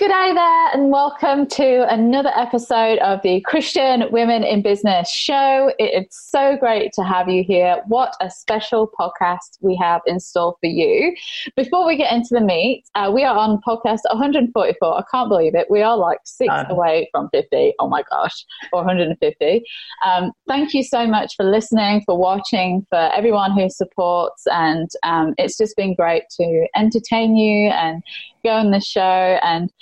G'day there, and welcome to another episode of the Christian Women in Business show. It's so great to have you here. What a special podcast we have in store for you. Before we get into the meat, uh, we are on podcast 144. I can't believe it. We are like six away from 50. Oh my gosh, or 150. Um, thank you so much for listening, for watching, for everyone who supports, and um, it's just been great to entertain you and go on the show and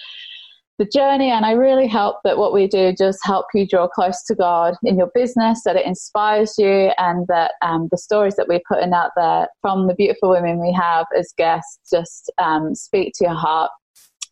the journey and i really hope that what we do just help you draw close to god in your business that it inspires you and that um, the stories that we're putting out there from the beautiful women we have as guests just um, speak to your heart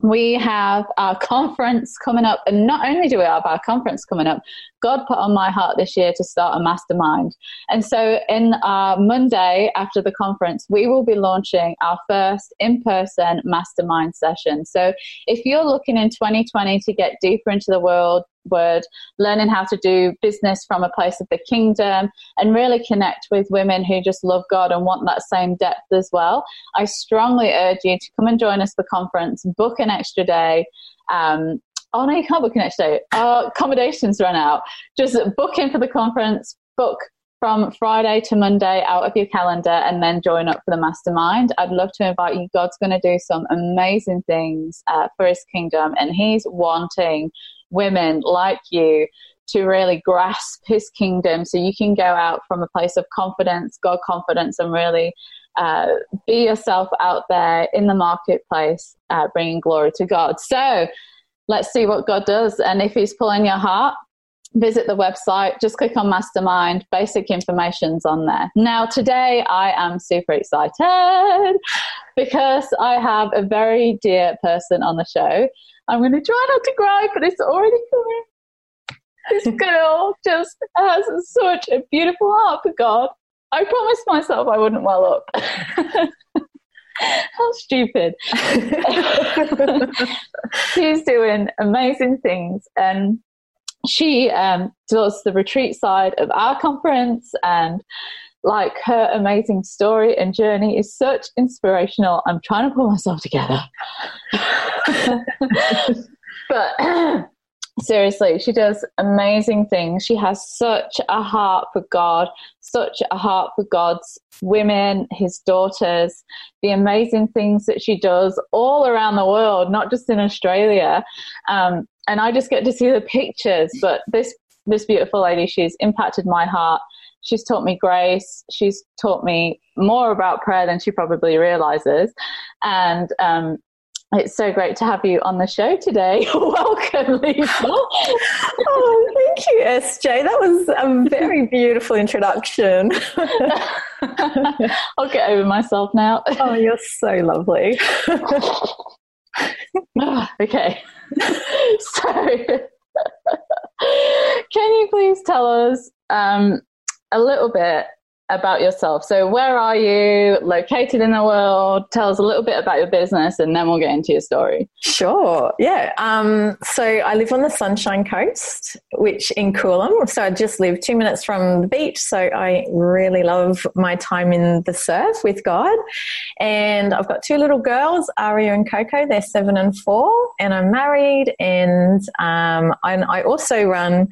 we have our conference coming up and not only do we have our conference coming up god put on my heart this year to start a mastermind. And so in our monday after the conference we will be launching our first in-person mastermind session. So if you're looking in 2020 to get deeper into the world word, learning how to do business from a place of the kingdom, and really connect with women who just love God and want that same depth as well. I strongly urge you to come and join us for the conference, book an extra day. Um, oh no, you can't book an extra day. Our accommodations run out. Just book in for the conference, book from Friday to Monday out of your calendar and then join up for the mastermind. I'd love to invite you. God's going to do some amazing things uh, for his kingdom, and he's wanting women like you to really grasp his kingdom so you can go out from a place of confidence, God confidence, and really uh, be yourself out there in the marketplace, uh, bringing glory to God. So let's see what God does. And if He's pulling your heart, visit the website, just click on Mastermind, basic information's on there. Now, today I am super excited because I have a very dear person on the show. I'm going to try not to cry, but it's already coming. This girl just has such a beautiful heart for God. I promised myself I wouldn't well up. How stupid. She's doing amazing things. And she um, does the retreat side of our conference and like her amazing story and journey is such inspirational. I'm trying to pull myself together. but seriously, she does amazing things. She has such a heart for God, such a heart for God's women, his daughters, the amazing things that she does all around the world, not just in Australia. Um, and I just get to see the pictures. But this this beautiful lady, she's impacted my heart She's taught me grace. She's taught me more about prayer than she probably realizes. And um, it's so great to have you on the show today. Welcome, Lisa. oh, thank you, SJ. That was a very beautiful introduction. I'll get over myself now. oh, you're so lovely. okay. so, can you please tell us um, a little bit about yourself. So, where are you located in the world? Tell us a little bit about your business and then we'll get into your story. Sure. Yeah. Um, so, I live on the Sunshine Coast, which in Coolum. So, I just live two minutes from the beach. So, I really love my time in the surf with God. And I've got two little girls, Aria and Coco. They're seven and four. And I'm married. And, um, and I also run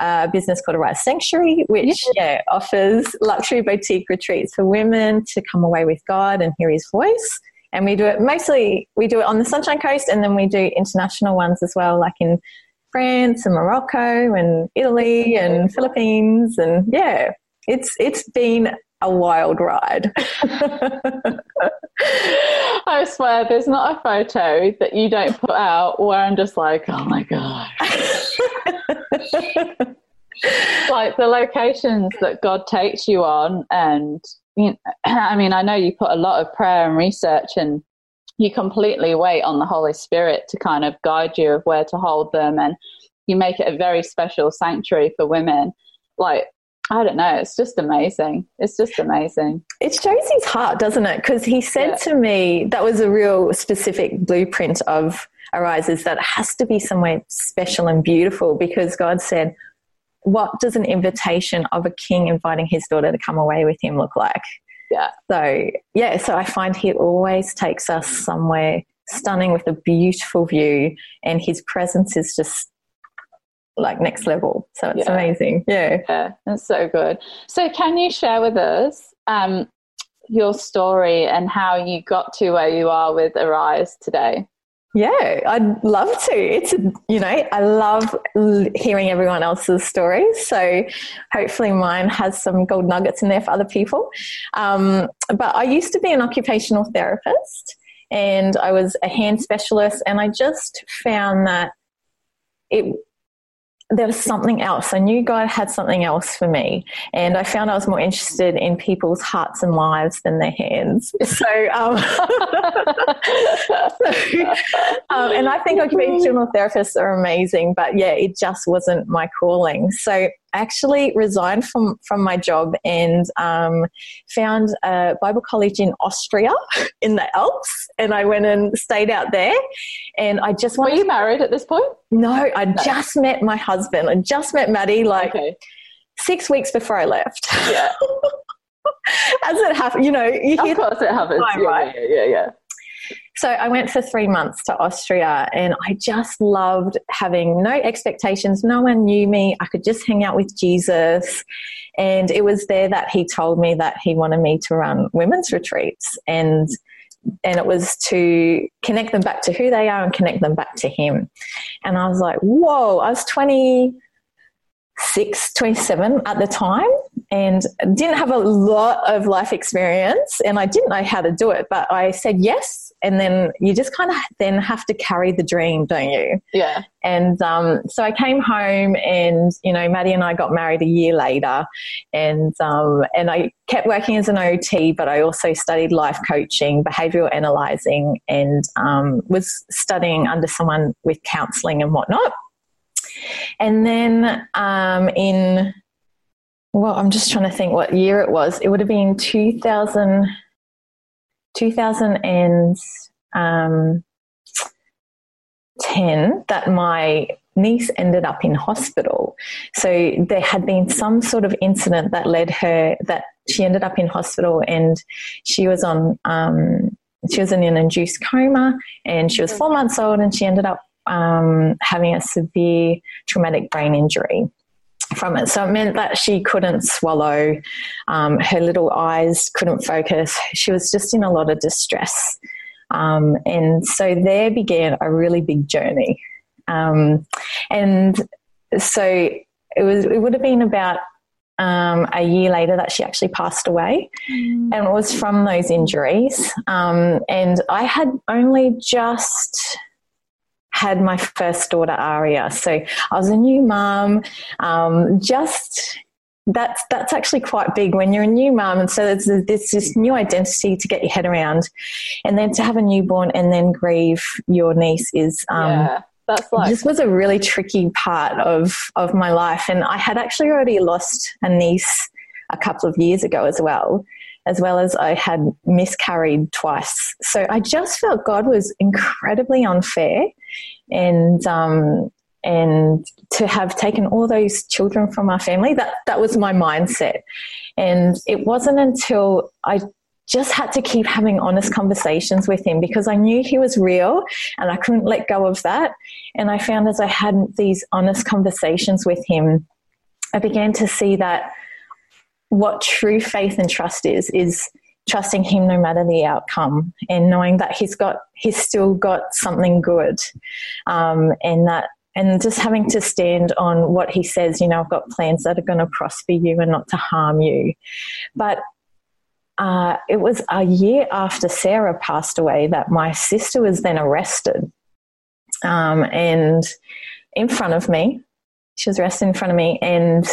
a business called Arise Sanctuary, which yeah, offers luxury boutique retreats for women to come away with God and hear His voice. And we do it mostly, we do it on the Sunshine Coast, and then we do international ones as well, like in France and Morocco and Italy and Philippines. And yeah, it's it's been a wild ride. I swear, there's not a photo that you don't put out where I'm just like, oh my god. like the locations that God takes you on, and you know, I mean, I know you put a lot of prayer and research, and you completely wait on the Holy Spirit to kind of guide you of where to hold them, and you make it a very special sanctuary for women. Like I don't know. It's just amazing. It's just amazing. It shows his heart, doesn't it? Because he said yeah. to me that was a real specific blueprint of arises that has to be somewhere special and beautiful because God said, what does an invitation of a king inviting his daughter to come away with him look like? Yeah. So, yeah, so I find he always takes us somewhere stunning with a beautiful view, and his presence is just like next level. So it's yeah. amazing. Yeah. Yeah, it's so good. So, can you share with us um, your story and how you got to where you are with Arise today? Yeah, I'd love to. It's, a, you know, I love hearing everyone else's stories. So hopefully mine has some gold nuggets in there for other people. Um, but I used to be an occupational therapist and I was a hand specialist, and I just found that it there was something else. I knew God had something else for me. And I found I was more interested in people's hearts and lives than their hands. So, um, so um, and I think occupational therapists are amazing, but yeah, it just wasn't my calling. So actually resigned from, from my job and um, found a Bible college in Austria in the Alps. And I went and stayed out there. And I just Were you married at this point? No, I no. just met my husband. I just met Maddie like okay. six weeks before I left. Yeah. As it happens, you know, you hear. Of course, it happens. Time, yeah, right? yeah, yeah, yeah. So I went for three months to Austria and I just loved having no expectations. No one knew me. I could just hang out with Jesus. And it was there that he told me that he wanted me to run women's retreats. And and it was to connect them back to who they are and connect them back to him. And I was like, whoa, I was 26, 27 at the time and didn't have a lot of life experience and I didn't know how to do it, but I said yes and then you just kind of then have to carry the dream, don't you? Yeah. And um, so I came home, and you know, Maddie and I got married a year later, and um, and I kept working as an OT, but I also studied life coaching, behavioural analysing, and um, was studying under someone with counselling and whatnot. And then um, in well, I'm just trying to think what year it was. It would have been 2000- 2010 um, that my niece ended up in hospital. So there had been some sort of incident that led her that she ended up in hospital and she was on um, she was in an induced coma and she was four months old and she ended up um, having a severe traumatic brain injury from it. So it meant that she couldn't swallow, um, her little eyes couldn't focus. She was just in a lot of distress. Um, and so there began a really big journey. Um, and so it was, it would have been about um, a year later that she actually passed away. Mm. And it was from those injuries. Um, and I had only just had my first daughter Aria. So I was a new mum, um, just that's that's actually quite big when you're a new mum, and so there's, there's this new identity to get your head around, and then to have a newborn and then grieve your niece is um, yeah. That's like this was a really tricky part of of my life, and I had actually already lost a niece a couple of years ago as well as well as I had miscarried twice. So I just felt God was incredibly unfair, and um, and to have taken all those children from our family that that was my mindset. And it wasn't until I just had to keep having honest conversations with him because I knew he was real and I couldn't let go of that. And I found as I had these honest conversations with him, I began to see that what true faith and trust is is trusting him no matter the outcome and knowing that he's got he's still got something good um, and that and just having to stand on what he says you know i've got plans that are going to prosper you and not to harm you. But uh, it was a year after sarah passed away that my sister was then arrested um, and in front of me she was arrested in front of me and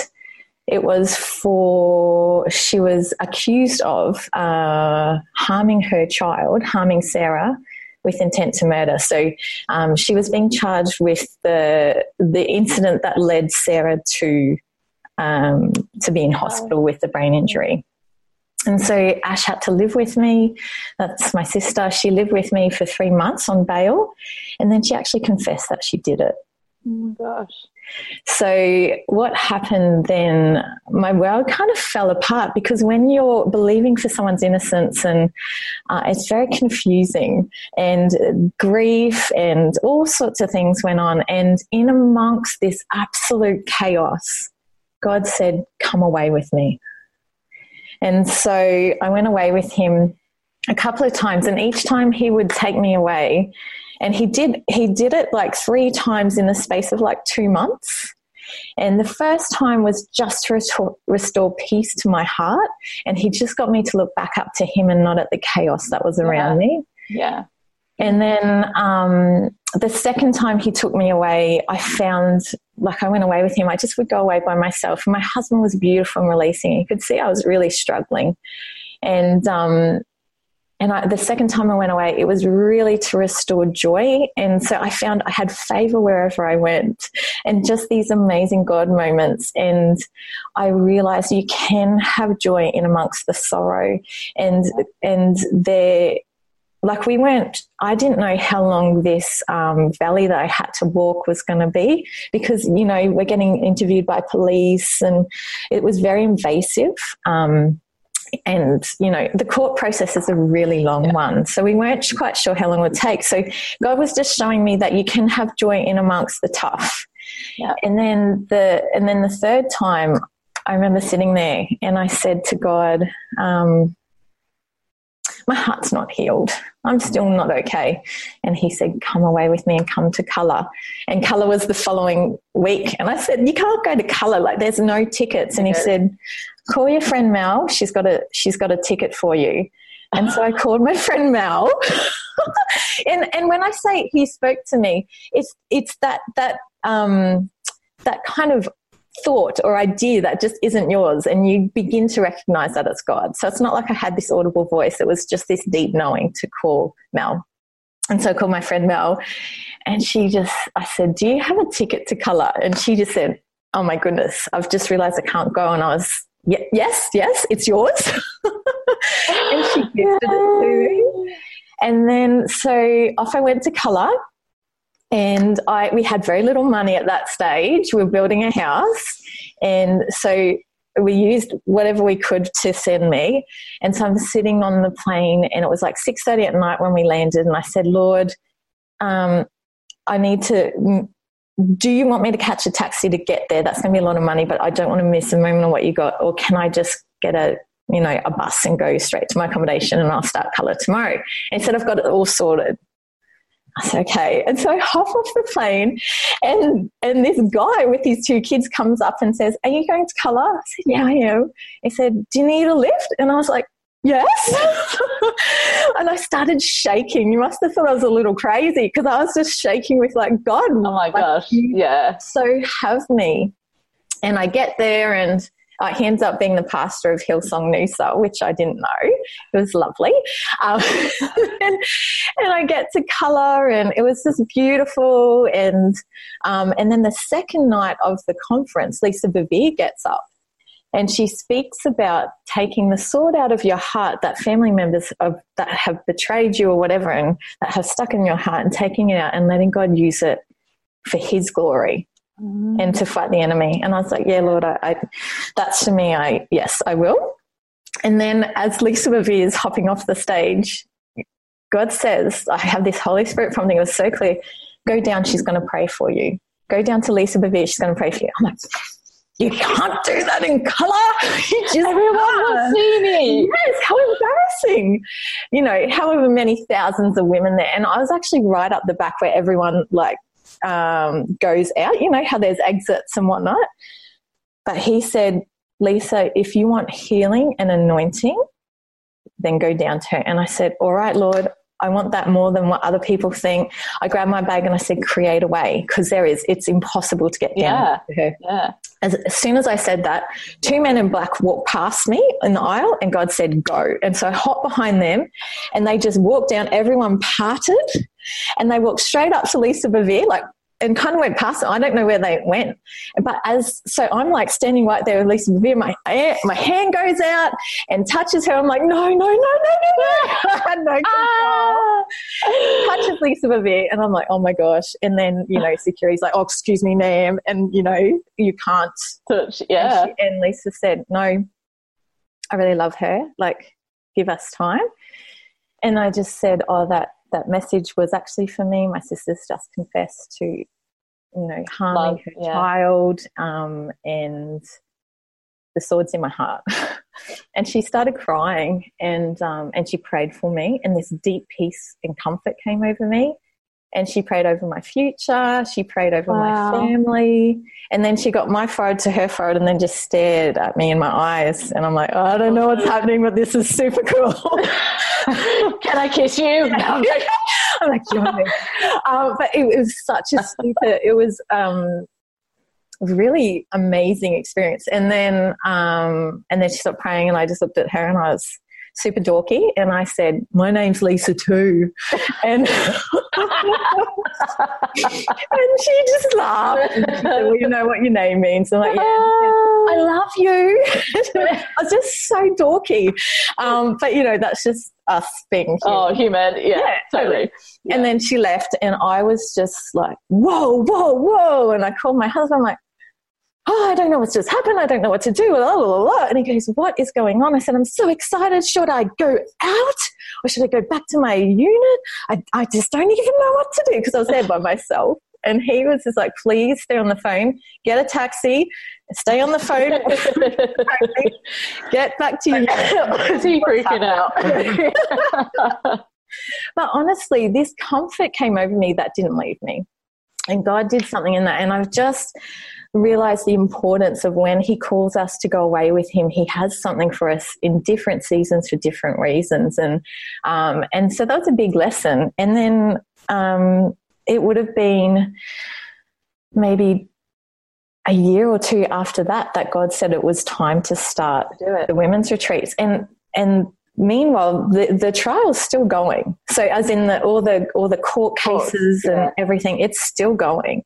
it was for, she was accused of uh, harming her child, harming Sarah with intent to murder. So um, she was being charged with the, the incident that led Sarah to, um, to be in hospital with the brain injury. And so Ash had to live with me. That's my sister. She lived with me for three months on bail. And then she actually confessed that she did it. Oh my gosh. So, what happened then? My world kind of fell apart because when you're believing for someone's innocence, and uh, it's very confusing, and grief and all sorts of things went on. And in amongst this absolute chaos, God said, Come away with me. And so I went away with him a couple of times, and each time he would take me away, and he did he did it like three times in the space of like two months. And the first time was just to restore, restore, peace to my heart. And he just got me to look back up to him and not at the chaos that was around yeah. me. Yeah. And then um, the second time he took me away, I found like I went away with him. I just would go away by myself. And my husband was beautiful and releasing. He could see I was really struggling. And um, and I, the second time I went away, it was really to restore joy. And so I found I had favor wherever I went and just these amazing God moments. And I realized you can have joy in amongst the sorrow. And, and there, like we went, I didn't know how long this um, valley that I had to walk was going to be because, you know, we're getting interviewed by police and it was very invasive. Um, and you know the court process is a really long yeah. one so we weren't quite sure how long it would take so god was just showing me that you can have joy in amongst the tough yeah. and then the and then the third time i remember sitting there and i said to god um, my heart's not healed. I'm still not okay. And he said, Come away with me and come to colour. And colour was the following week. And I said, You can't go to colour. Like, there's no tickets. And he said, call your friend Mel. She's got a she's got a ticket for you. And so I called my friend Mel. and and when I say he spoke to me, it's it's that that um that kind of thought or idea that just isn't yours and you begin to recognize that it's God. So it's not like I had this audible voice, it was just this deep knowing to call Mel. And so I called my friend Mel and she just I said, Do you have a ticket to colour? And she just said, Oh my goodness, I've just realized I can't go. And I was yes, yes, it's yours. and she gifted it to me. And then so off I went to colour. And I, we had very little money at that stage. We were building a house. And so we used whatever we could to send me. And so I'm sitting on the plane and it was like 6.30 at night when we landed. And I said, Lord, um, I need to do you want me to catch a taxi to get there? That's going to be a lot of money, but I don't want to miss a moment of what you got. Or can I just get a, you know, a bus and go straight to my accommodation and I'll start colour tomorrow? Said, I've got it all sorted. I said, okay. And so I hop off the plane and, and this guy with his two kids comes up and says, are you going to colour? I said, yeah, I am. He said, do you need a lift? And I was like, yes. and I started shaking. You must have thought I was a little crazy because I was just shaking with like, God. Oh my like, gosh. Yeah. So have me. And I get there and uh, he ends up being the pastor of Hillsong Noosa, which I didn't know. It was lovely. Um, and, and, I get to colour, and it was just beautiful. And um, and then the second night of the conference, Lisa Bevere gets up and she speaks about taking the sword out of your heart that family members of, that have betrayed you or whatever and that have stuck in your heart and taking it out and letting God use it for his glory mm. and to fight the enemy. And I was like, yeah, Lord, I, I, that's to me, I, yes, I will. And then as Lisa Bevere is hopping off the stage, God says, I have this Holy Spirit prompting. It was so clear. Go down. She's going to pray for you. Go down to Lisa Bevere. She's going to pray for you. I'm like, you can't do that in color. You just Everyone will see me. Yes, how embarrassing. You know, however many thousands of women there. And I was actually right up the back where everyone like um, goes out. You know how there's exits and whatnot. But he said, Lisa, if you want healing and anointing, then go down to her. And I said, All right, Lord, I want that more than what other people think. I grabbed my bag and I said, create a way because there is, it's impossible to get down yeah. Yeah. As, as, soon as I said that, two men in black walked past me in the aisle and God said, go. And so I hopped behind them and they just walked down. Everyone parted and they walked straight up to Lisa Bevere, like and kind of went past them. I don't know where they went. But as, so I'm like standing right there with Lisa Bevere, my, my hand goes out and touches her. I'm like, no, no, no, no, no, no. I had no control. Ah. Touches Lisa Bevere and I'm like, oh my gosh. And then, you know, security's like, oh, excuse me, ma'am. And, you know, you can't touch. Yeah. And, she, and Lisa said, no, I really love her. Like, give us time. And I just said, oh, that that message was actually for me. My sister's just confessed to, you know, harming Love, her yeah. child, um, and the sword's in my heart. and she started crying, and um, and she prayed for me, and this deep peace and comfort came over me. And she prayed over my future. She prayed over wow. my family. And then she got my forehead to her forehead and then just stared at me in my eyes. And I'm like, oh, I don't know what's happening, but this is super cool. Can I kiss you? I'm like, um, but it was such a super, it was um, really amazing experience. And then, um, and then she stopped praying and I just looked at her and I was super dorky and I said, My name's Lisa too. And, and she just laughed. She said, well, you know what your name means. I'm like, Yeah. I love you. I was just so dorky. Um, but you know, that's just us being human. Oh, human. Yeah, yeah totally. Yeah. And then she left and I was just like, Whoa, whoa, whoa. And I called my husband, I'm like, oh, I don't know what's just happened. I don't know what to do. Blah, blah, blah. And he goes, what is going on? I said, I'm so excited. Should I go out or should I go back to my unit? I, I just don't even know what to do because I was there by myself. And he was just like, please stay on the phone, get a taxi, stay on the phone, get back to you. He freaking out? but honestly, this comfort came over me that didn't leave me. And God did something in that. And I've just realized the importance of when he calls us to go away with him he has something for us in different seasons for different reasons. And um, and so that was a big lesson. And then um, it would have been maybe a year or two after that that god said it was time to start the women's retreats. And and meanwhile the, the trial's still going. So as in the, all the all the court cases yeah. and everything it's still going.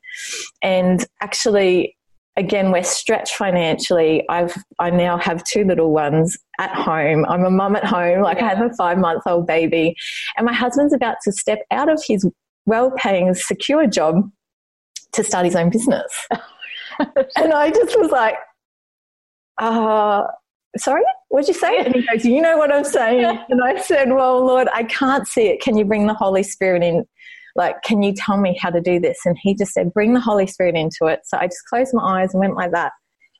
And actually again we're stretched financially. I've i now have two little ones at home. I'm a mum at home. Like yeah. i have a five month old baby. And my husband's about to step out of his well paying secure job to start his own business. And i just was like uh sorry what'd you say and he goes you know what i'm saying and i said well lord i can't see it can you bring the holy spirit in like, can you tell me how to do this? And he just said, bring the Holy Spirit into it. So I just closed my eyes and went like that.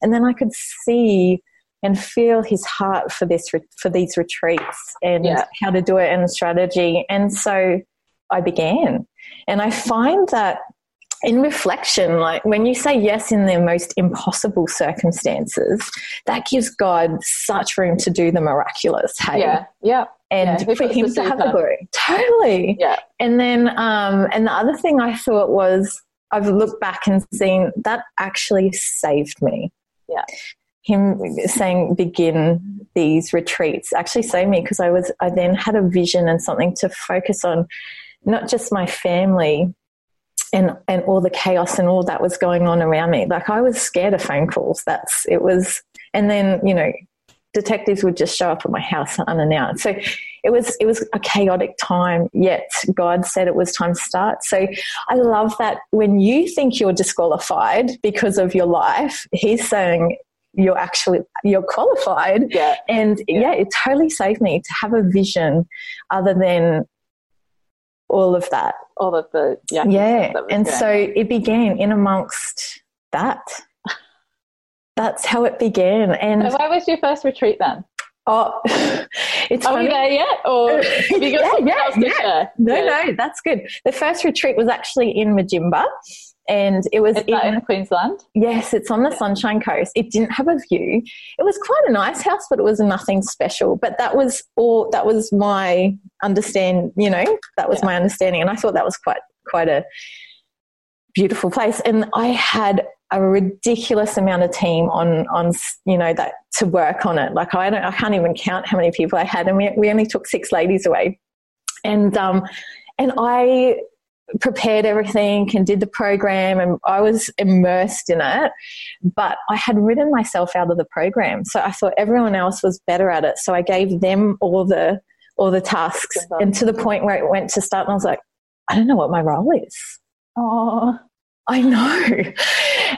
And then I could see and feel his heart for this for these retreats and yeah. how to do it and strategy. And so I began. And I find that in reflection, like when you say yes in the most impossible circumstances, that gives God such room to do the miraculous. Hey, yeah, yeah and yeah, for him to have the glory. Totally. Yeah. And then, um, and the other thing I thought was, I've looked back and seen that actually saved me. Yeah. Him saying begin these retreats actually saved me because I was I then had a vision and something to focus on, not just my family and and all the chaos and all that was going on around me. Like I was scared of phone calls. That's it was and then, you know, detectives would just show up at my house unannounced. So it was it was a chaotic time. Yet God said it was time to start. So I love that when you think you're disqualified because of your life, He's saying you're actually you're qualified. Yeah. And yeah. yeah, it totally saved me to have a vision other than all of that. All of the yeah. Yeah. And so it began in amongst that that's how it began. And so where was your first retreat then? Oh, it's Are funny. we there yet? Or yeah, yeah, yeah. No, no, that's good. The first retreat was actually in Mudjimba, and it was in, in, Queensland. Yes, it's on the Sunshine Coast. It didn't have a view. It was quite a nice house, but it was nothing special. But that was all. That was my understand. You know, that was yeah. my understanding, and I thought that was quite quite a beautiful place. And I had a ridiculous amount of team on on you know that to work on it. Like I don't, I can't even count how many people I had, and we we only took six ladies away, and um, and I prepared everything and did the program and I was immersed in it. But I had written myself out of the program. So I thought everyone else was better at it. So I gave them all the all the tasks and to the point where it went to start and I was like, I don't know what my role is. Oh, I know.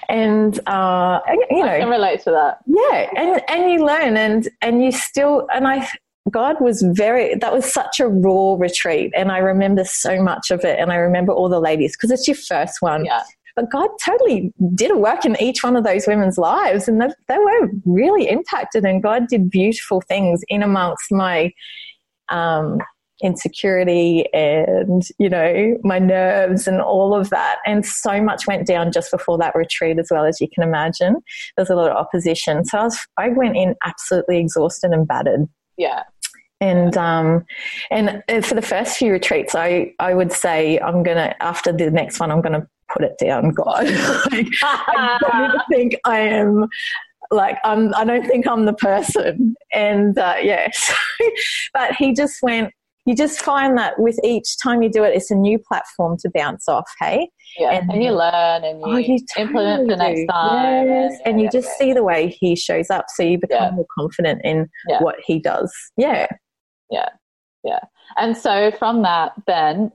And uh, you know, I can relate to that. Yeah, and and you learn and and you still and I God was very, that was such a raw retreat. And I remember so much of it. And I remember all the ladies because it's your first one. Yeah. But God totally did a work in each one of those women's lives. And they, they were really impacted. And God did beautiful things in amongst my um, insecurity and, you know, my nerves and all of that. And so much went down just before that retreat, as well as you can imagine. There was a lot of opposition. So I, was, I went in absolutely exhausted and battered. Yeah. And um, and for the first few retreats, I, I would say I'm gonna after the next one I'm gonna put it down, God. like, I don't think I am like I'm. I don't think I'm the person. And uh, yes, but he just went. You just find that with each time you do it, it's a new platform to bounce off. Hey, yeah, and, and you learn and you, oh, you implement the next time. Yes, and, and you yeah, just yeah. see the way he shows up, so you become yeah. more confident in what he does. Yeah, yeah, yeah. And so from that, then,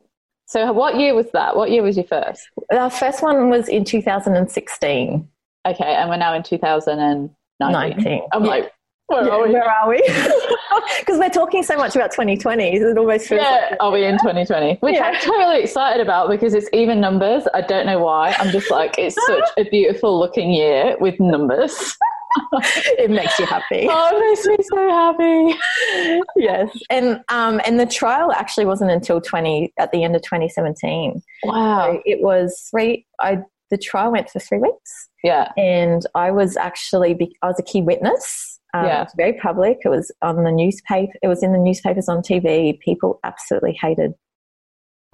so what year was that? What year was your first? Our first one was in 2016. Okay, and we're now in 2019. 19. I'm yeah. like, where yeah, are we? Where are we? Because we're talking so much about 2020. It almost feels yeah, like are we in 2020? Which yeah. I'm totally excited about because it's even numbers. I don't know why. I'm just like, it's such a beautiful looking year with numbers. it makes you happy. Oh, it makes me so happy. yes, and um, and the trial actually wasn't until twenty at the end of 2017. Wow, so it was three. I the trial went for three weeks. Yeah, and I was actually I was a key witness. Um, yeah, it was very public. It was on the newspaper. It was in the newspapers on TV. People absolutely hated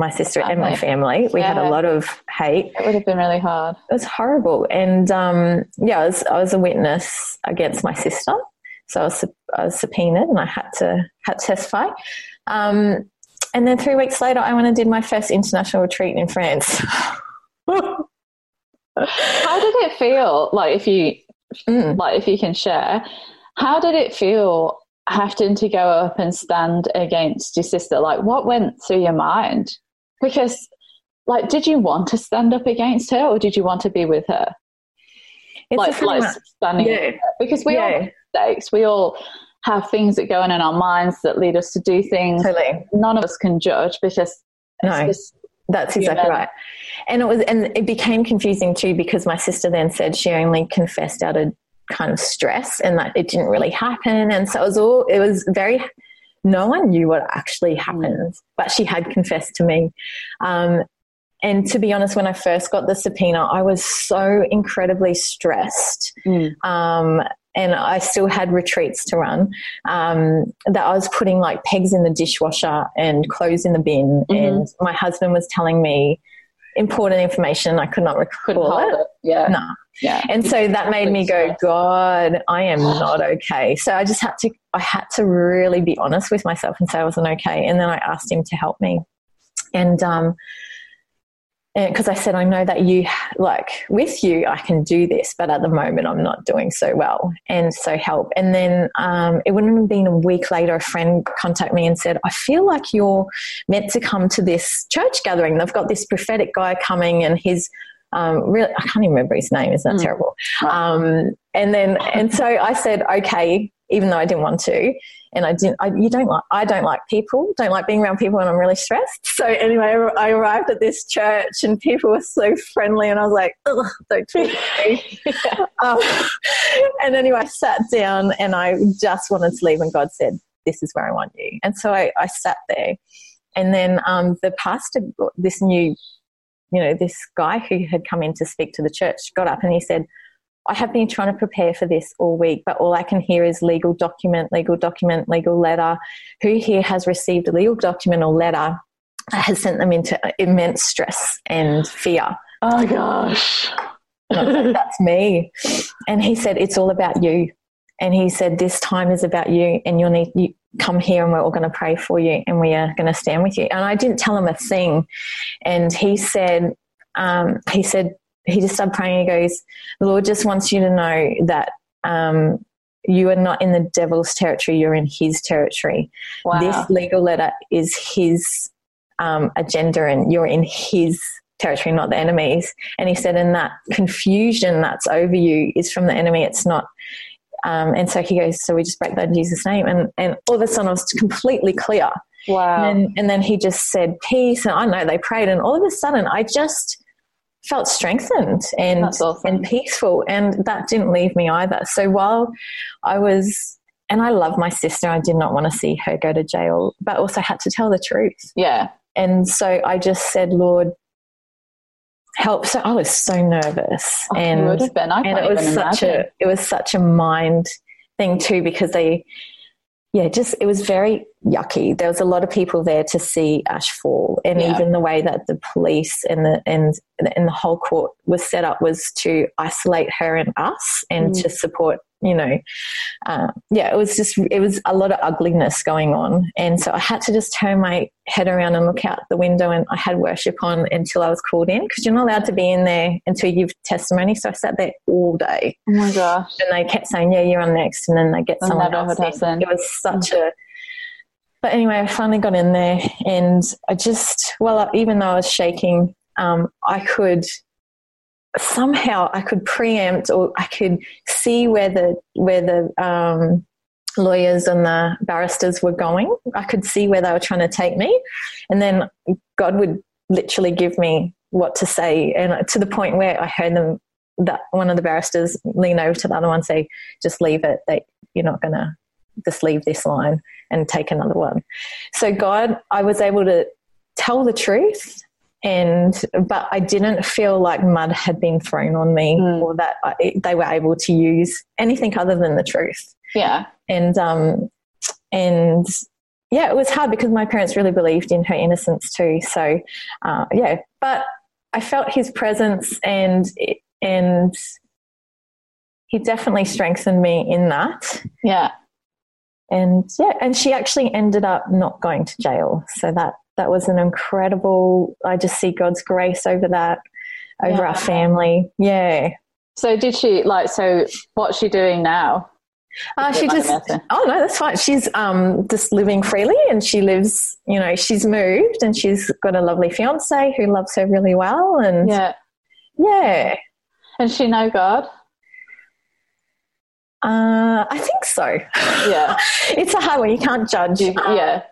my sister and my family. We yeah. had a lot of hate. It would have been really hard. It was horrible. And um, yeah, I was, I was, a witness against my sister. So I was, I was subpoenaed and I had to, had to testify. Um, and then three weeks later, I went and did my first international retreat in France. How did it feel? Like if you, mm. like if you can share, how did it feel having to go up and stand against your sister? Like what went through your mind? Because, like, did you want to stand up against her or did you want to be with her? It's like, like standing yeah. because we yeah. all make mistakes. We all have things that go on in our minds that lead us to do things. Totally. None of us can judge because no. Just, that's exactly right. And it was, and it became confusing too because my sister then said she only confessed out of kind of stress and that it didn't really happen. And so it was all, it was very no one knew what actually happened, but she had confessed to me. Um, and to be honest, when I first got the subpoena, I was so incredibly stressed. Mm. Um, and I still had retreats to run. Um, that I was putting like pegs in the dishwasher and clothes in the bin. Mm-hmm. And my husband was telling me important information I could not recall it. it. Yeah. No. Yeah. And so that made me go, God, I am not okay. So I just had to, I had to really be honest with myself and say I wasn't okay. And then I asked him to help me. And, um, because I said, I know that you, like, with you, I can do this, but at the moment, I'm not doing so well. And so help. And then um, it wouldn't have been a week later, a friend contacted me and said, I feel like you're meant to come to this church gathering. They've got this prophetic guy coming, and he's um, really, I can't even remember his name. Isn't that mm. terrible? Um, and then, and so I said, okay, even though I didn't want to and I didn't. I, you don't like. I don't like people. Don't like being around people, when I'm really stressed. So anyway, I arrived at this church, and people were so friendly, and I was like, Ugh, "Don't talk me." um, and anyway, I sat down, and I just wanted to leave, and God said, "This is where I want you." And so I, I sat there, and then um, the pastor, this new, you know, this guy who had come in to speak to the church, got up, and he said I have been trying to prepare for this all week, but all I can hear is legal document, legal document, legal letter. Who here has received a legal document or letter has sent them into immense stress and fear? Oh gosh. Like, That's me. And he said, It's all about you. and he said, "This time is about you, and you'll need you come here, and we're all going to pray for you, and we are going to stand with you." And I didn't tell him a thing, and he said, um, he said he just started praying. He goes, "The Lord just wants you to know that." Um, you are not in the devil's territory, you're in his territory. Wow. This legal letter is his um, agenda, and you're in his territory, not the enemy's. And he said, and that confusion that's over you is from the enemy, it's not. Um, and so he goes, so we just break that in Jesus' name. And, and all of a sudden, I was completely clear. Wow. And, then, and then he just said peace. And I know they prayed. And all of a sudden, I just felt strengthened and awesome. and peaceful and that didn't leave me either so while i was and i love my sister i did not want to see her go to jail but also had to tell the truth yeah and so i just said lord help so i was so nervous Oh, and would have been. I and it was such imagine. a it was such a mind thing too because they yeah just it was very yucky there was a lot of people there to see ash fall and Yeah. even the way that the police and the and and the whole court was set up was to isolate her and us and Mm. to support you know uh, yeah it was just it was a lot of ugliness going on and so i had to just turn my head around and look out the window and i had worship on until i was called in because you're not allowed to be in there until you give testimony so i sat there all day Oh my gosh. and they kept saying, "Yeah, you're on next," and then they get someone else. It was such a. But anyway, I finally got in there, and I just well, even though I was shaking, um, I could somehow I could preempt or I could see where the where the um, lawyers and the barristers were going. I could see where they were trying to take me, and then God would literally give me what to say, and to the point where I heard them that one of the barristers lean over to the other one and say, just leave it, that you're not going to just leave this line and take another one. So God, I was able to tell the truth and but I didn't feel like mud had been thrown on me Mm. or that I, they were able to use anything other than the truth. Yeah. And um and yeah, it was hard because my parents really believed in her innocence too. So uh, yeah, but I felt his presence and and he definitely strengthened me in that. Yeah. And yeah, and she actually ended up not going to jail. So that that was an incredible. I just see God's grace over that, over Yeah. our family. Yeah. So did she like? So what's she doing now? Uh, she just. mind me asking. Oh no, that's fine. She's um just living freely, and she lives. You know, she's moved, and she's got a lovely fiance who loves her really well, and Yeah. yeah. And she know God. Uh, I think so. Yeah. it's a hard one. You can't judge. You- Um, yeah.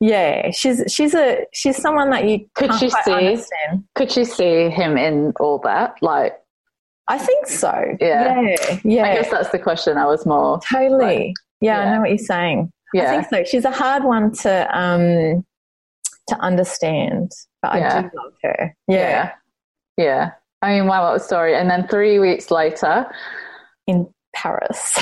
yeah. She's she's a she's someone that you Could can't she see- understand. Could she see him in all that? Like, I think so. Yeah. Yeah. Yeah. I guess that's the question. I was more. totally. yeah, yeah. I know what you're saying. Yeah. I think so. She's a hard one to um to understand, but I Yeah. do love her. Yeah. Yeah. Yeah. I mean, wow, what a story. And then three weeks later, In Paris.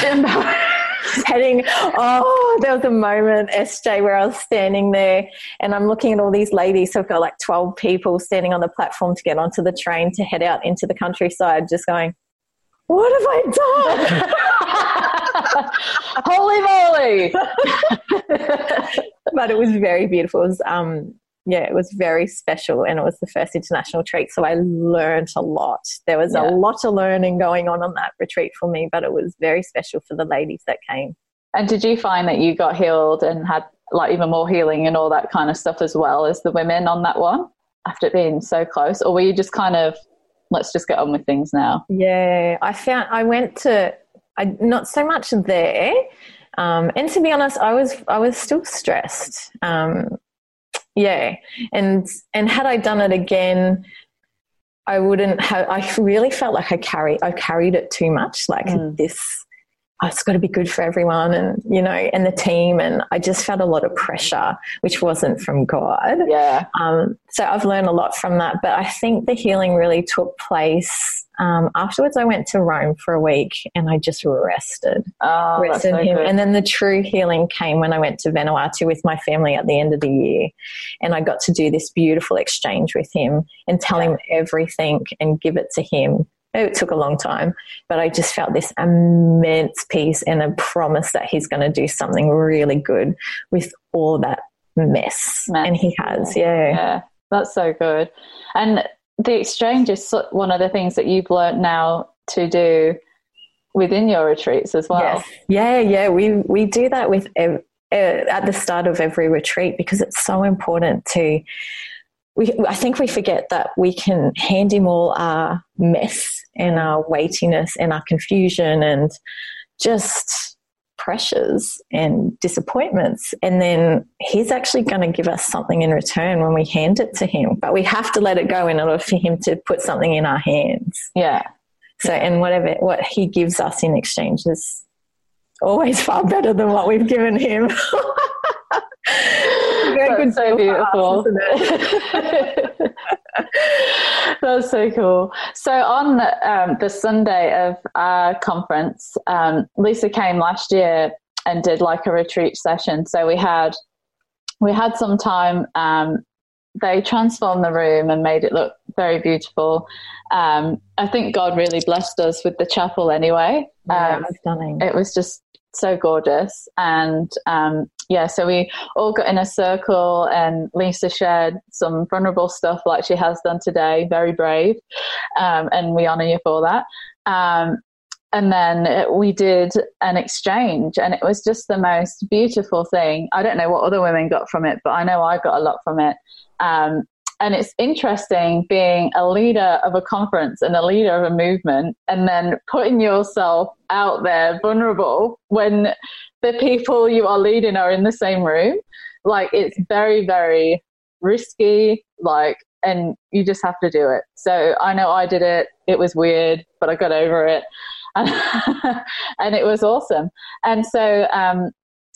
Heading, oh, there was a moment, SJ, where I was standing there and I'm looking at all these ladies. So I've got like 12 people standing on the platform to get onto the train to head out into the countryside, just going, What have I done? Holy moly! but it was very beautiful. It was, um, yeah, it was very special, and it was the first international retreat. So I learned a lot. There was Yeah. a lot of learning going on on that retreat for me, but it was very special for the ladies that came. And did you find that you got healed and had like even more healing and all that kind of stuff as well as the women on that one after it being so close? Or were you just kind of, let's just get on with things now? Yeah, I found I went to I not so much there, um, and to be honest, I was I was still stressed. Um, yeah, and and had I done it again, I wouldn't have. I really felt like I carry I carried it too much. Like Mm. this, oh, it's got to be good for everyone, and you know, and the team, and I just felt a lot of pressure, which wasn't from God. Yeah. Um, so I've learned a lot from that. But I think the healing really took place um, afterwards. I went to Rome for a week and I just rested, Oh, rested so him. good. And then the true healing came when I went to Vanuatu with my family at the end of the year, and I got to do this beautiful exchange with him and tell Yeah. him everything and give it to him. It took a long time, but I just felt this immense peace and a promise that he's going to do something really good with all that mess. mess. And he has, yeah. Yeah, that's so good. And the exchange is one of the things that you've learned now to do within your retreats as well. Yes. Yeah, yeah, we we do that with uh, at the start of every retreat because it's so important to. We, I think we forget that we can hand him all our mess and our weightiness and our confusion and just pressures and disappointments. And then he's actually going to give us something in return when we hand it to him. But we have to let it go in order for him to put something in our hands. Yeah. So, and whatever, what he gives us in exchange is always far better than what we've given him. That's so beautiful. That's so cool. So on um, the Sunday of our conference, um, Lisa came last year and did like a retreat session. So we had we had some time. Um, they transformed the room and made it look very beautiful. Um, I think God really blessed us with the chapel anyway. Yeah, um, stunning. It was just so gorgeous. And um, yeah, so we all got in a circle, and Lisa shared some vulnerable stuff like she has done today, very brave. Um, and we honor you for that. Um, and then we did an exchange, and it was just the most beautiful thing. I don't know what other women got from it, but I know I got a lot from it. Um, and it's interesting being a leader of a conference and a leader of a movement and then putting yourself out there vulnerable when the people you are leading are in the same room. Like it's very, very risky, like, and you just have to do it. So I know I did it. It was weird, but I got over it. and it was awesome. And so um,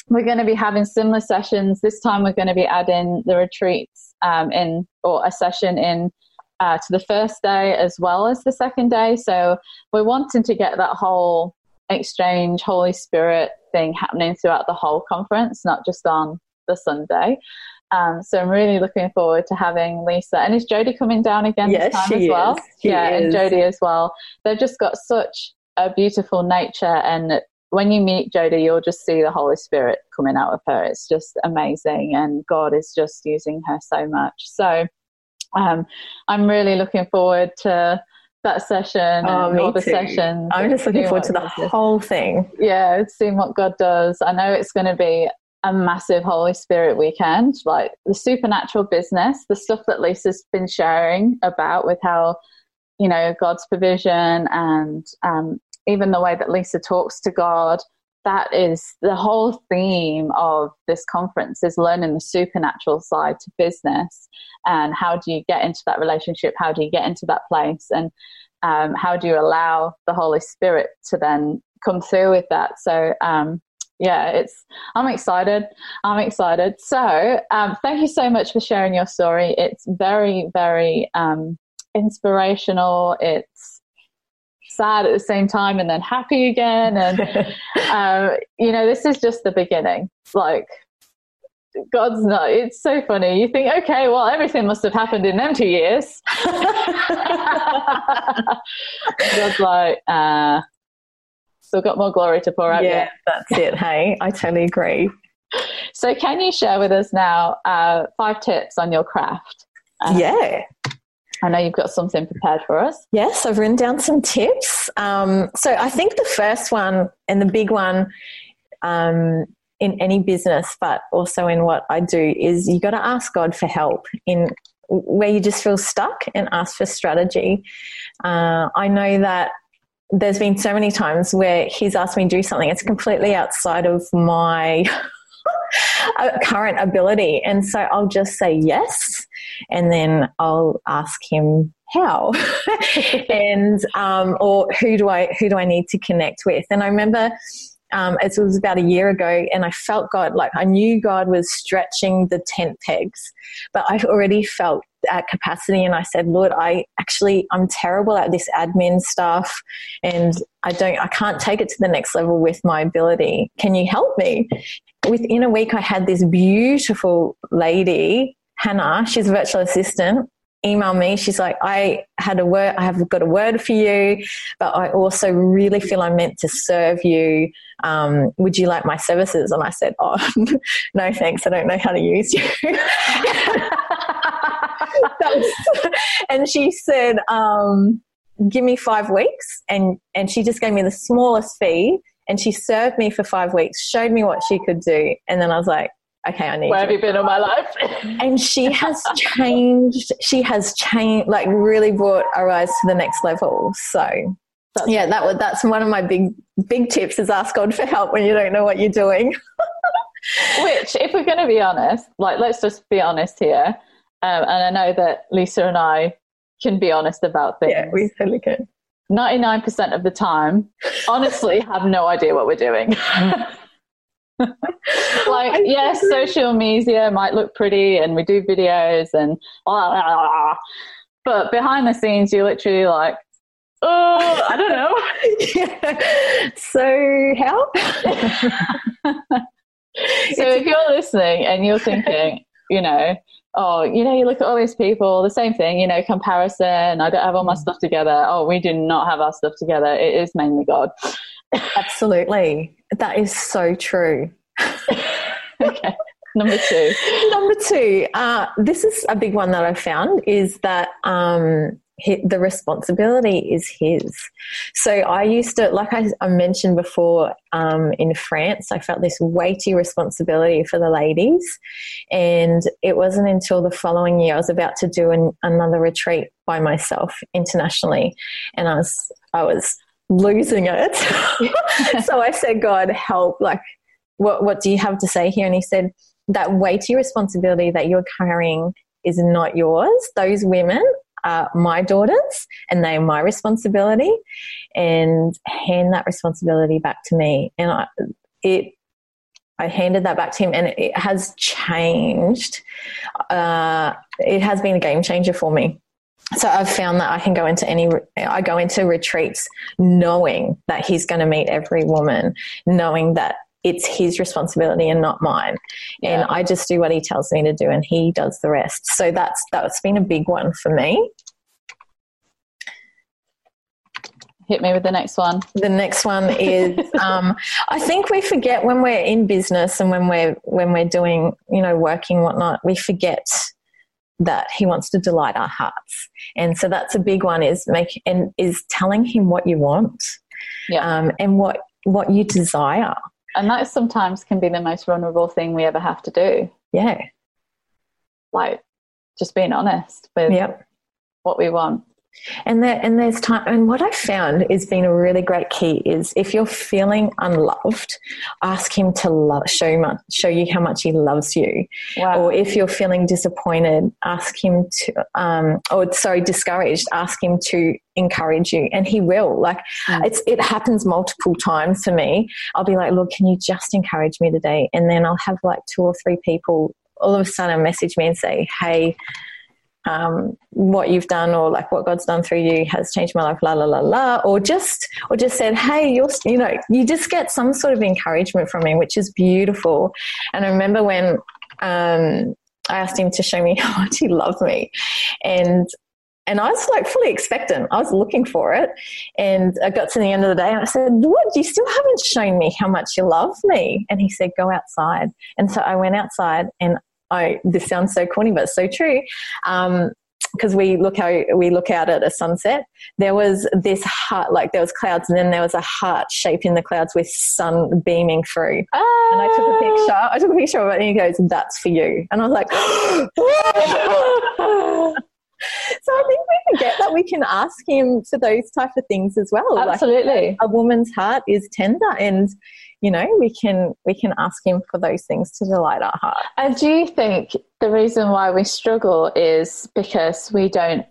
we're going to be having similar sessions. This time we're going to be adding the retreats um, in or a session in uh, to the first day as well as the second day. So we're wanting to get that whole exchange, Holy Spirit thing happening throughout the whole conference, not just on the Sunday. Um, so I'm really looking forward to having Lisa. And is Jody coming down again yes, this time as well? yeah, is. and Jody as well. They've just got such a beautiful nature and when you meet Jody, you'll just see the Holy Spirit coming out of her. It's just amazing, and God is just using her so much. So, um, I'm really looking forward to that session oh, and all the too. sessions. I'm just looking forward to the whole thing. Yeah, seeing what God does. I know it's going to be a massive Holy Spirit weekend, like the supernatural business, the stuff that Lisa's been sharing about with how, you know, God's provision and um, even the way that Lisa talks to God. That is the whole theme of this conference is learning the supernatural side to business and how do you get into that relationship? How do you get into that place? And um, how do you allow the Holy Spirit to then come through with that? So, um, yeah, it's. I'm excited. I'm excited. So, um, thank you so much for sharing your story. It's very, very um, inspirational. It's sad at the same time and then happy again. And, um, you know, this is just the beginning. Like, God's not, it's so funny. You think, okay, well, everything must have happened in them two years. God's like, uh, still got more glory to pour out. Yeah, yet. that's it. Hey, I totally agree. So, can you share with us now uh, five tips on your craft? Uh, yeah. I know you've got something prepared for us. Yes, I've written down some tips. Um, so I think the first one and the big one um, in any business, but also in what I do, is you've got to ask God for help in where you just feel stuck and ask for strategy. Uh, I know that there's been so many times where He's asked me to do something it's completely outside of my current ability. And so I'll just say yes, and then I'll ask him how, and um, or who do I who do I need to connect with? And I remember. Um, it was about a year ago, and I felt God like I knew God was stretching the tent pegs, but I already felt at capacity and I said, Lord, I actually I'm terrible at this admin stuff and I don't I can't take it to the next level with my ability. Can you help me? within a week, I had this beautiful lady, Hannah. She's a virtual assistant. email me. She's like, I had a word, I have got a word for you, but I also really feel I'm meant to serve you. Um, would you like my services? And I said, Oh, no, thanks. I don't know how to use you. and she said, um, give me five weeks. And, and she just gave me the smallest fee and she served me for five weeks, showed me what she could do. And then I was like, okay, I need Where you. have you been all my life? and she has changed, she has changed, like really brought Arise to the next level. So that's yeah, that was, that's one of my big, big tips is ask God for help when you don't know what you're doing. Which, if we're going to be honest, like let's just be honest here. Um, and I know that Lisa and I can be honest about things. Yeah, we totally can. 99% of the time, honestly, have no idea what we're doing. like, yes, social media might look pretty and we do videos and blah, blah, blah, but behind the scenes, you're literally like, oh, I don't know. yeah. So, how? so, if you're listening and you're thinking, you know, oh, you know, you look at all these people, the same thing, you know, comparison. I don't have all my mm. stuff together. Oh, we do not have our stuff together. It is mainly God. Absolutely. That is so true. okay. Number two. Number two. Uh, this is a big one that I found is that um, the responsibility is his. So I used to, like I, I mentioned before, um, in France, I felt this weighty responsibility for the ladies, and it wasn't until the following year I was about to do an, another retreat by myself internationally, and I was I was losing it. so I said, God, help! Like, what what do you have to say here? And He said that weighty responsibility that you're carrying is not yours. Those women are my daughters and they are my responsibility and hand that responsibility back to me. And I, it, I handed that back to him and it has changed. Uh, it has been a game changer for me. So I've found that I can go into any, I go into retreats knowing that he's going to meet every woman, knowing that it's his responsibility and not mine. Yeah. And I just do what he tells me to do and he does the rest. So that's that's been a big one for me. Hit me with the next one. The next one is um, I think we forget when we're in business and when we're when we're doing, you know, working whatnot, we forget that he wants to delight our hearts. And so that's a big one is make and is telling him what you want. Yeah. Um, and what what you desire. And that sometimes can be the most vulnerable thing we ever have to do. Yeah. Like just being honest with yep. what we want. And there, and there's time. And what I found has been a really great key is if you're feeling unloved, ask him to love, show you, show you how much he loves you. Wow. Or if you're feeling disappointed, ask him to, um, or sorry, discouraged, ask him to encourage you, and he will. Like mm. it's, it happens multiple times for me. I'll be like, look, can you just encourage me today? And then I'll have like two or three people all of a sudden message me and say, hey um, what you've done or like what God's done through you has changed my life, la la la la, or just or just said, hey, you're you know, you just get some sort of encouragement from me, which is beautiful. And I remember when um, I asked him to show me how much he loved me, and and I was like fully expectant. I was looking for it. And I got to the end of the day and I said, What? You still haven't shown me how much you love me. And he said, Go outside. And so I went outside and I this sounds so corny, but it's so true. Um, because we look out we look out at a sunset there was this heart like there was clouds and then there was a heart shape in the clouds with sun beaming through ah. and i took a picture i took a picture of it and he goes that's for you and i was like so I think we forget that we can ask him for those type of things as well. Absolutely, like a woman's heart is tender, and you know we can we can ask him for those things to delight our heart. And do you think the reason why we struggle is because we don't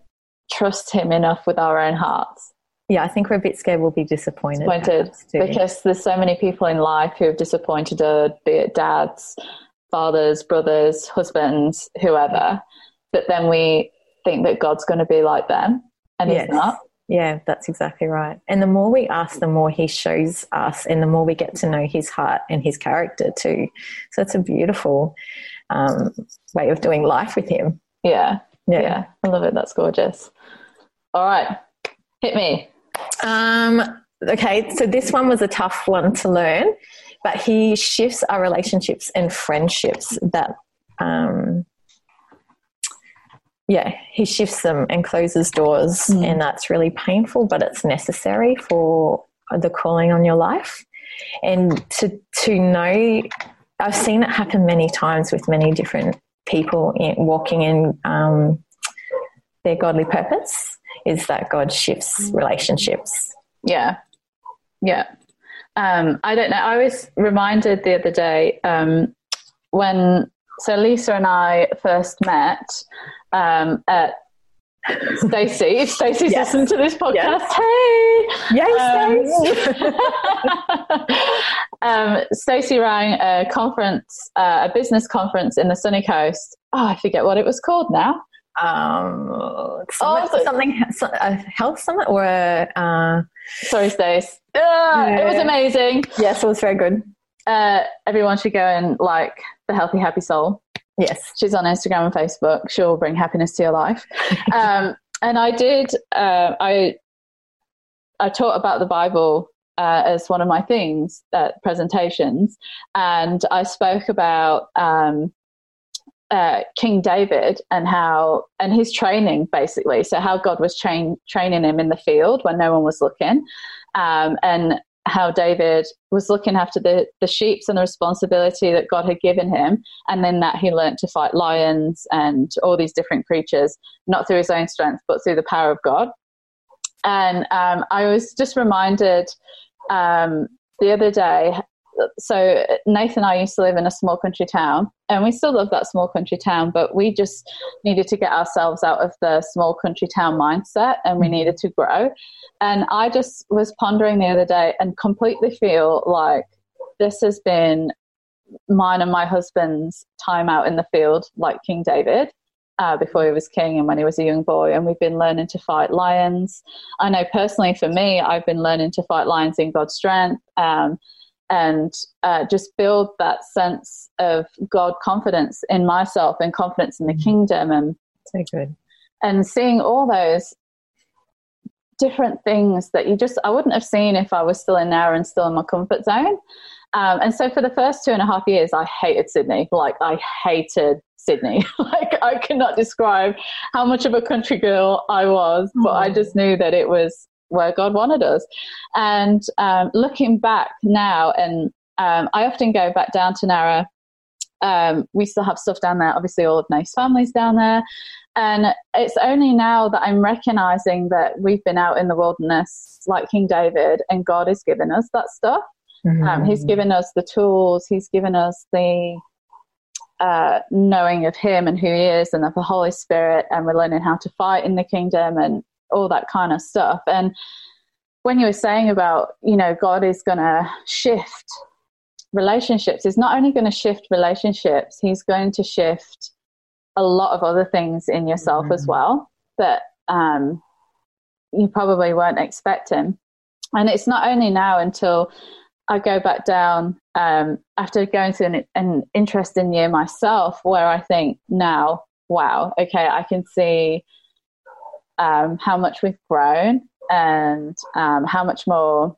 trust him enough with our own hearts? Yeah i think we're a bit scared we'll be disappointed disappointed. because there's so many people in life who have disappointed us be it dads fathers brothers husbands whoever. But then we think that god's going to be like them and yes. he's not yeah, that's exactly right. And the more we ask, the more he shows us, and the more we get to know his heart and his character too. So it's a beautiful um, way of doing life with him. Yeah. Yeah. yeah, I love it. That's gorgeous. All right, hit me. Um, okay, so this one was a tough one to learn, but he shifts our relationships and friendships that um, yeah, he shifts them and closes doors, mm. and that's really painful, but it's necessary for the calling on your life. And to to know, I've seen it happen many times with many different people in, walking in um, their godly purpose. Is that God shifts relationships? Yeah, yeah. Um, I don't know. I was reminded the other day um, when so Lisa and I first met um, at Stacey. If Stacey's yes. listened to this podcast, yes. hey! Yay, um, um, Stacey rang a conference, uh, a business conference in the sunny coast. Oh, I forget what it was called now. Um, oh, something, a health summit or a. Uh, Sorry, Stace. Uh. It was amazing. Yes, it was very good. Uh, everyone should go and like the Healthy Happy Soul. Yes. She's on Instagram and Facebook. She'll bring happiness to your life. um, and I did, uh, I, I taught about the Bible uh, as one of my things at presentations. And I spoke about um, uh, King David and how, and his training basically. So, how God was train, training him in the field when no one was looking. Um, and how David was looking after the, the sheep and the responsibility that God had given him, and then that he learned to fight lions and all these different creatures, not through his own strength, but through the power of God. And um, I was just reminded um, the other day. So Nathan and I used to live in a small country town, and we still love that small country town, but we just needed to get ourselves out of the small country town mindset, and we mm-hmm. needed to grow. And I just was pondering the other day and completely feel like this has been mine and my husband's time out in the field, like King David. Uh, before he was king and when he was a young boy, and we've been learning to fight lions. I know personally for me, I've been learning to fight lions in God's strength um, and uh, just build that sense of God confidence in myself and confidence in the mm-hmm. kingdom. And so good. And seeing all those different things that you just I wouldn't have seen if I was still in there and still in my comfort zone. Um, and so for the first two and a half years, I hated Sydney. Like I hated Sydney. like I cannot describe how much of a country girl I was, but mm. I just knew that it was where God wanted us. And um, looking back now, and um, I often go back down to Nara. Um, we still have stuff down there. Obviously, all of Nate's families down there. And it's only now that I'm recognizing that we've been out in the wilderness like King David, and God has given us that stuff. Mm-hmm. Um, he's given us the tools, He's given us the uh, knowing of Him and who He is, and of the Holy Spirit, and we're learning how to fight in the kingdom and all that kind of stuff. And when you were saying about, you know, God is going to shift relationships, He's not only going to shift relationships, He's going to shift a lot of other things in yourself mm-hmm. as well that um, you probably weren't expecting. And it's not only now until I go back down um, after going through an, an interesting year myself where I think now, wow, okay, I can see um, how much we've grown and um, how much more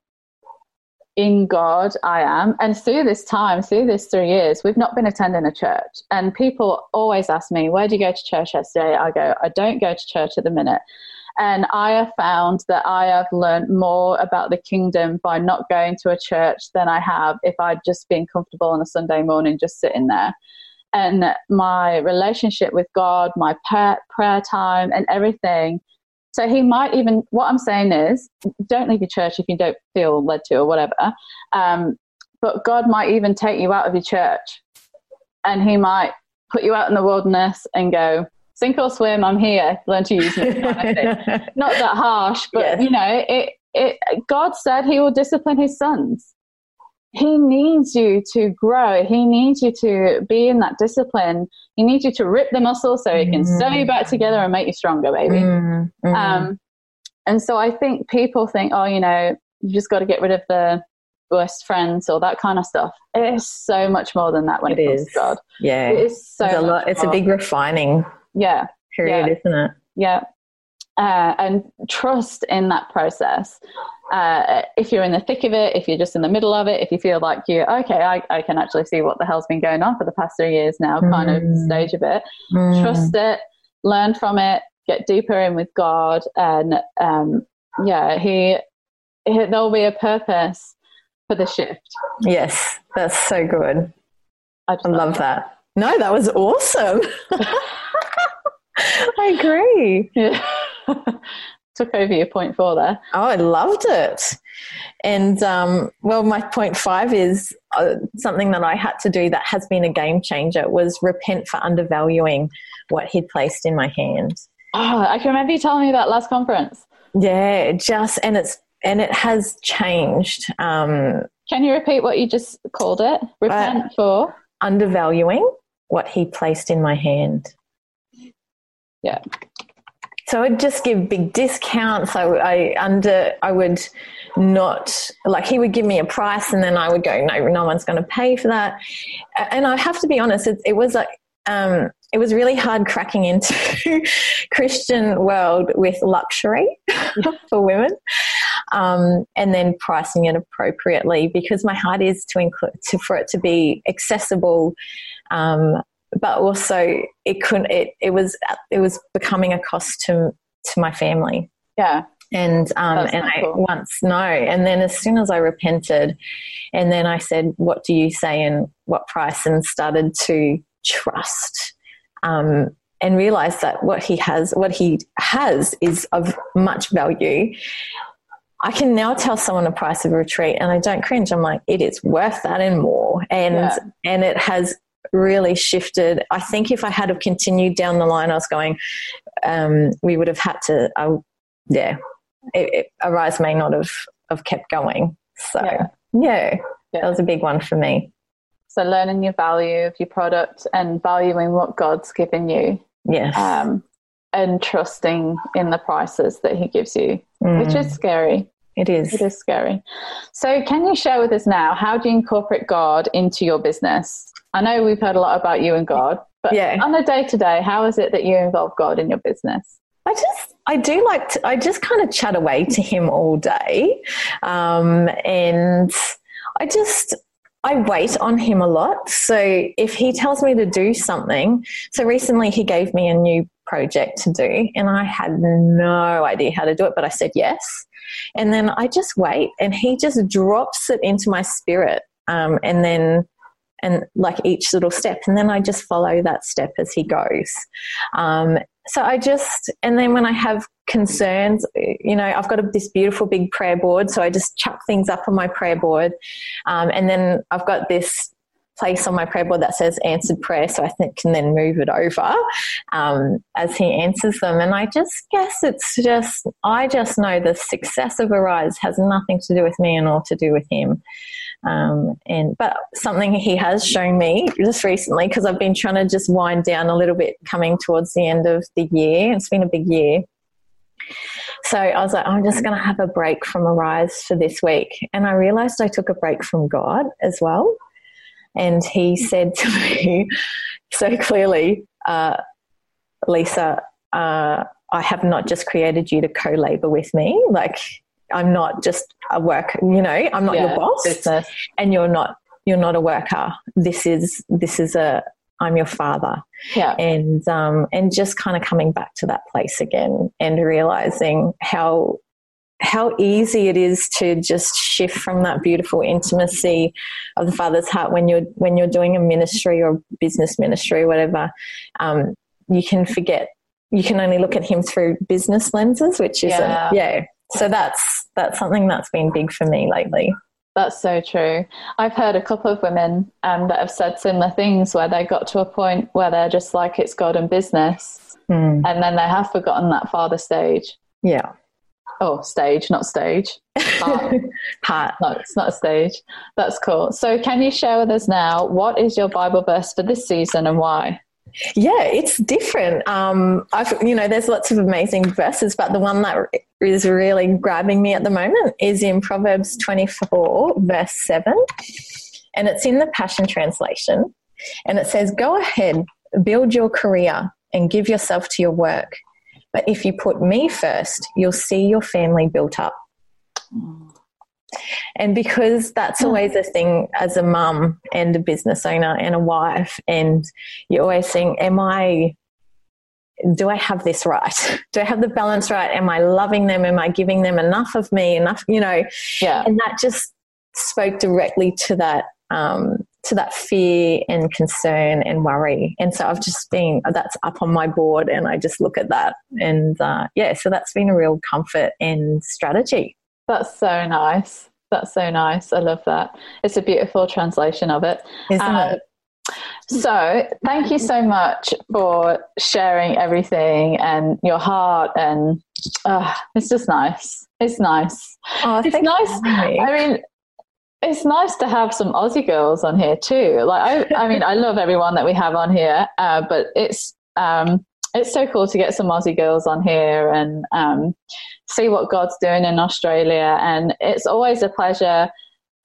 in God I am. And through this time, through this three years, we've not been attending a church. And people always ask me, Where do you go to church yesterday? I go, I don't go to church at the minute. And I have found that I have learned more about the kingdom by not going to a church than I have if I'd just been comfortable on a Sunday morning just sitting there. And my relationship with God, my prayer time, and everything so he might even, what I'm saying is, don't leave your church if you don't feel led to or whatever. Um, but God might even take you out of your church and he might put you out in the wilderness and go, sink or swim, I'm here, learn to use me. Not that harsh, but yes. you know, it, it, God said he will discipline his sons he needs you to grow. He needs you to be in that discipline. He needs you to rip the muscle so he can mm. sew you back together and make you stronger, baby. Mm. Mm. Um, and so I think people think, oh, you know, you just got to get rid of the worst friends or that kind of stuff. It is so much more than that when it, it comes is. to God. Yeah, it is so. It's a, lot, it's a big refining. Yeah, period, Yeah. isn't it? Yeah. Uh, and trust in that process. Uh, if you're in the thick of it, if you're just in the middle of it, if you feel like you, okay, I, I can actually see what the hell's been going on for the past three years now, kind of Mm. stage of it, Mm. trust it, learn from it, get deeper in with God. And um, yeah, he, he, there'll be a purpose for the shift. Yes, that's so good. I, I love that. No, that was awesome. I agree. Yeah. Took over your point four there. Oh, I loved it. And um, well, my point five is uh, something that I had to do that has been a game changer was repent for undervaluing what he'd placed in my hand. Oh, I can remember you telling me that last conference. Yeah, just and it's and it has changed. Um, Can you repeat what you just called it? Repent for. undervaluing what he placed in my hand. Yeah. So I'd just give big discounts. I, I under I would not like he would give me a price and then I would go no no one's going to pay for that. And I have to be honest, it, it was like um, it was really hard cracking into Christian world with luxury for women, um, and then pricing it appropriately because my heart is to include to, for it to be accessible, um, but also it couldn't. It, it was it was becoming a cost to to my family Yeah. and um, That's and I cool. once no, and then as soon as I repented, and then I said, "What do you say and what price?" and started to trust, um, and realize that what he has, what he has, is of much value. I can now tell someone the price of a retreat, and I don't cringe. I'm like, it is worth that and more, and Yeah. and it has really shifted. I think if I had have continued down the line, I was going, um, we would have had to. I yeah, it, it, Arise may not have, have kept going. So, Yeah. yeah. Yeah. that was a big one for me. So learning your value of your product and valuing what God's given you, Yes. um, and trusting in the prices that He gives you, Mm, which is scary. it is. It is scary. So, can you share with us now how do you incorporate God into your business? I know we've heard a lot about you and God, but Yeah. on a day to day, how is it that you involve God in your business? I just, I do like to, I just kind of chat away to him all day. Um, and I just, I wait on him a lot. So if he tells me to do something, so recently he gave me a new project to do and I had no idea how to do it, but I said yes. And then I just wait and he just drops it into my spirit. Um, and then, and like each little step, and then I just follow that step as he goes. Um, so I just, and then when I have concerns, you know, I've got a, this beautiful big prayer board, so I just chuck things up on my prayer board, um, and then I've got this place on my prayer board that says answered prayer, so I think can then move it over um, as he answers them. And I just guess it's just, I just know the success of Arise has nothing to do with me and all to do with him. Um, and but something he has shown me just recently because I've been trying to just wind down a little bit coming towards the end of the year. It's been a big year. So I was like, I'm just going to have a break from Arise for this week. And I realized I took a break from God as well. And he said to me so clearly, uh, Lisa, uh, I have not just created you to co labor with me. Like, I'm not just a work, you know, I'm not Yeah, your boss Business. and you're not you're not a worker. This is this is a I'm your father, Yeah. and um, and just kind of coming back to that place again and realizing how how easy it is to just shift from that beautiful intimacy of the father's heart when you're when you're doing a ministry or business ministry or whatever. Um, you can forget. You can only look at him through business lenses, which isn't Yeah. yeah. So that's that's something that's been big for me lately. That's so true. I've heard a couple of women um, that have said similar things where they got to a point where they're just like it's God and business, Mm. and then they have forgotten that father stage. Yeah. Oh, stage, not stage. Heart. no, it's not a stage. That's cool. So, can you share with us now what is your Bible verse for this season and why? Yeah, it's different. Um, I've, you know, there's lots of amazing verses, but the one that is really grabbing me at the moment is in Proverbs 24, verse 7. And it's in the Passion Translation. And it says, Go ahead, build your career, and give yourself to your work. But if you put me first, you'll see your family built up. And because that's always a thing as a mum and a business owner and a wife, and you're always saying, Am I, do I have this right? Do I have the balance right? Am I loving them? Am I giving them enough of me? Enough, you know? Yeah. And that just spoke directly to that um, to that fear and concern and worry. And so I've just been, that's up on my board and I just look at that. And uh, yeah, so that's been a real comfort and strategy. That's so nice. That's so nice. I love that. It's a beautiful translation of it. Isn't um, it? So, thank you so much for sharing everything and your heart. And uh, it's just nice. It's nice. Oh, it's nice. I mean, it's nice to have some Aussie girls on here too. Like, I, I mean, I love everyone that we have on here, uh, but it's um, it's so cool to get some Aussie girls on here and um, see what God's doing in Australia. And it's always a pleasure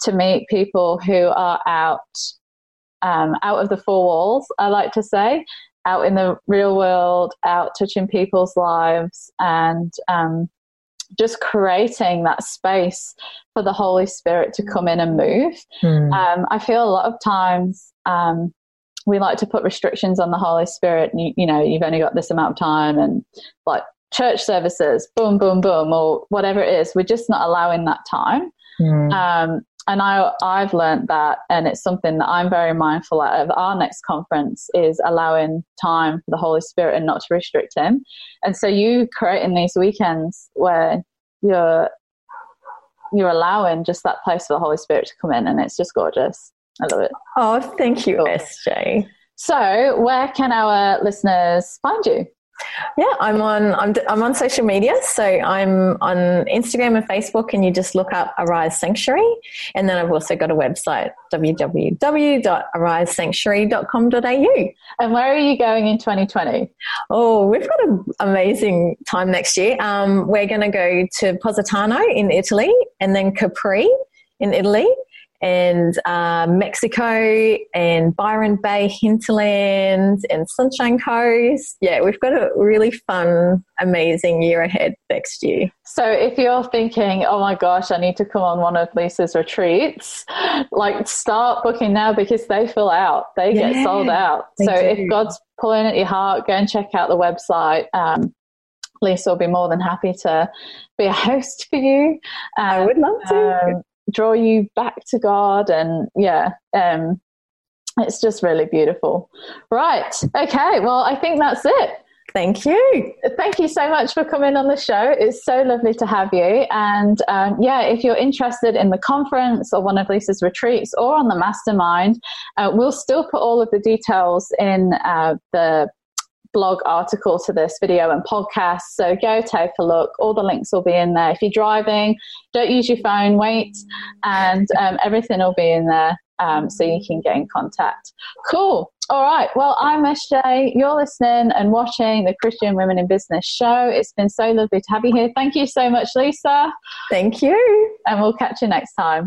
to meet people who are out um, out of the four walls. I like to say, out in the real world, out touching people's lives, and um, just creating that space for the Holy Spirit to come in and move. Mm. Um, I feel a lot of times um, we like to put restrictions on the Holy Spirit. You, you, know, you've only got this amount of time, and like church services, boom, boom, boom, or whatever it is. We're just not allowing that time. Mm. Um, and I, I've learned that, and it's something that I'm very mindful of. Our next conference is allowing time for the Holy Spirit and not to restrict Him. And so you creating these weekends where you're you're allowing just that place for the Holy Spirit to come in, and it's just gorgeous. I love it. Oh, thank you, SJ. So, where can our listeners find you? Yeah, I'm on I'm, I'm on social media. So I'm on Instagram and Facebook, and you just look up Arise Sanctuary. And then I've also got a website www.arisesanctuary.com.au. And where are you going in 2020? Oh, we've got an amazing time next year. Um, we're going to go to Positano in Italy, and then Capri in Italy and uh, Mexico and Byron Bay hinterland and Sunshine Coast. Yeah, we've got a really fun, amazing year ahead next year. So if you're thinking, oh my gosh, I need to come on one of Lisa's retreats, like start booking now because they fill out, they yeah, get sold out. So do. if God's pulling at your heart, go and check out the website. Um, Lisa will be more than happy to be a host for you. Um, I would love to. Um, draw you back to God. And yeah, um, it's just really beautiful. Right. Okay. Well, I think that's it. Thank you. Thank you so much for coming on the show. It's so lovely to have you. And um, yeah, if you're interested in the conference or one of Lisa's retreats or on the mastermind, uh, we'll still put all of the details in uh, the blog article to this video and podcast. So go take a look. All the links will be in there. If you're driving, don't use your phone, wait, and um, everything will be in there um, so you can get in contact. Cool. All right. Well, I'm SJ. You're listening and watching the Christian Women in Business show. It's been so lovely to have you here. Thank you so much, Lisa. Thank you. And we'll catch you next time.